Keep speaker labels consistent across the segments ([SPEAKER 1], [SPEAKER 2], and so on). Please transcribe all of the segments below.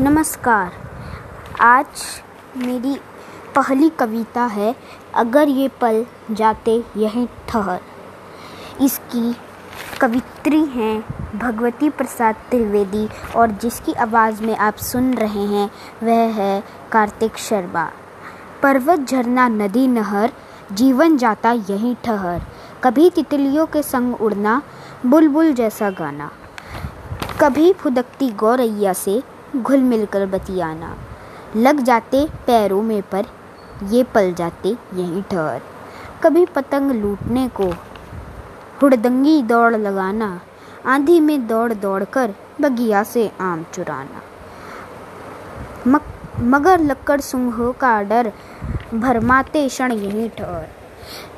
[SPEAKER 1] नमस्कार। आज मेरी पहली कविता है, अगर ये पल जाते यहीं ठहर। इसकी कवित्री हैं भगवती प्रसाद त्रिवेदी और जिसकी आवाज़ में आप सुन रहे हैं, वह है कार्तिक शर्मा। पर्वत झरना, नदी नहर, जीवन जाता यहीं ठहर। कभी तितलियों के संग उड़ना, बुलबुल जैसा गाना। कभी फुदकती गौरैया से घुल मिलकर बतियाना। लग जाते पैरों में पर ये पल जाते यहीं ठहर। कभी पतंग लूटने को हुड़दंगी दौड़ लगाना आंधी में दौड़ दौड़ कर बगिया से आम चुराना। मक, मगर लक्कड़ सुंघों का डर भरमाते क्षण यहीं ठहर।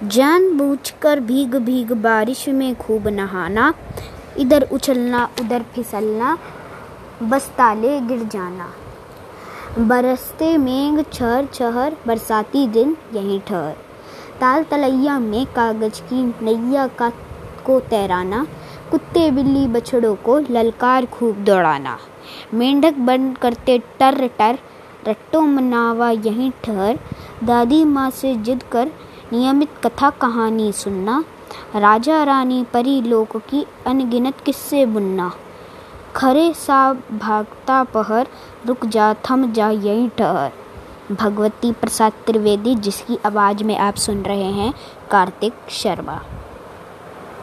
[SPEAKER 1] जान बूझ कर भीग भीग बारिश में खूब नहाना इधर उछलना, उधर फिसलना बस ताले गिर जाना। बरसते मेघ छर छहर, बरसाती दिन यहीं ठहर। ताल तलैया में कागज़ की नैया का को तैराना, कुत्ते बिल्ली बछड़ों को ललकार खूब दौड़ाना। मेंढक बन करते टर टर, रट्टो मनावा यहीं ठहर। दादी माँ से जिद कर नियमित कथा कहानी सुनना, राजा रानी परी लोक की अनगिनत किस्से बुनना। खरे सा भागता पहर, रुक जा, थम जा, यहीं ठहर। भगवती प्रसाद त्रिवेदी जिसकी आवाज़ में आप सुन रहे हैं, कार्तिक शर्मा।